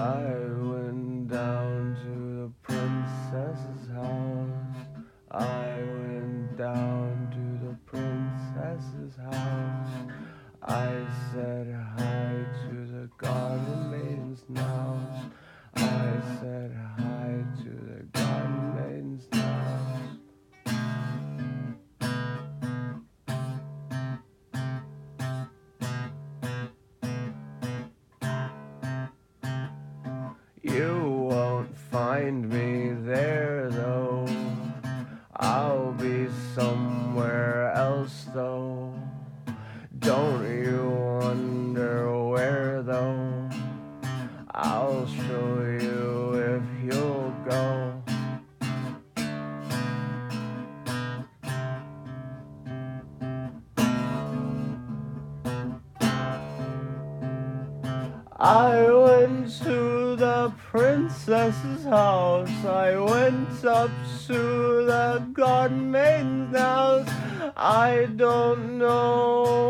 I went down to the princess's house. I went down to the princess's house. I said hi. You won't find me there though. I'll be somewhere else though. Don't you wonder where though? I'll show you if you'll go. I went princess's house. I went up to the garden maiden's house. I don't know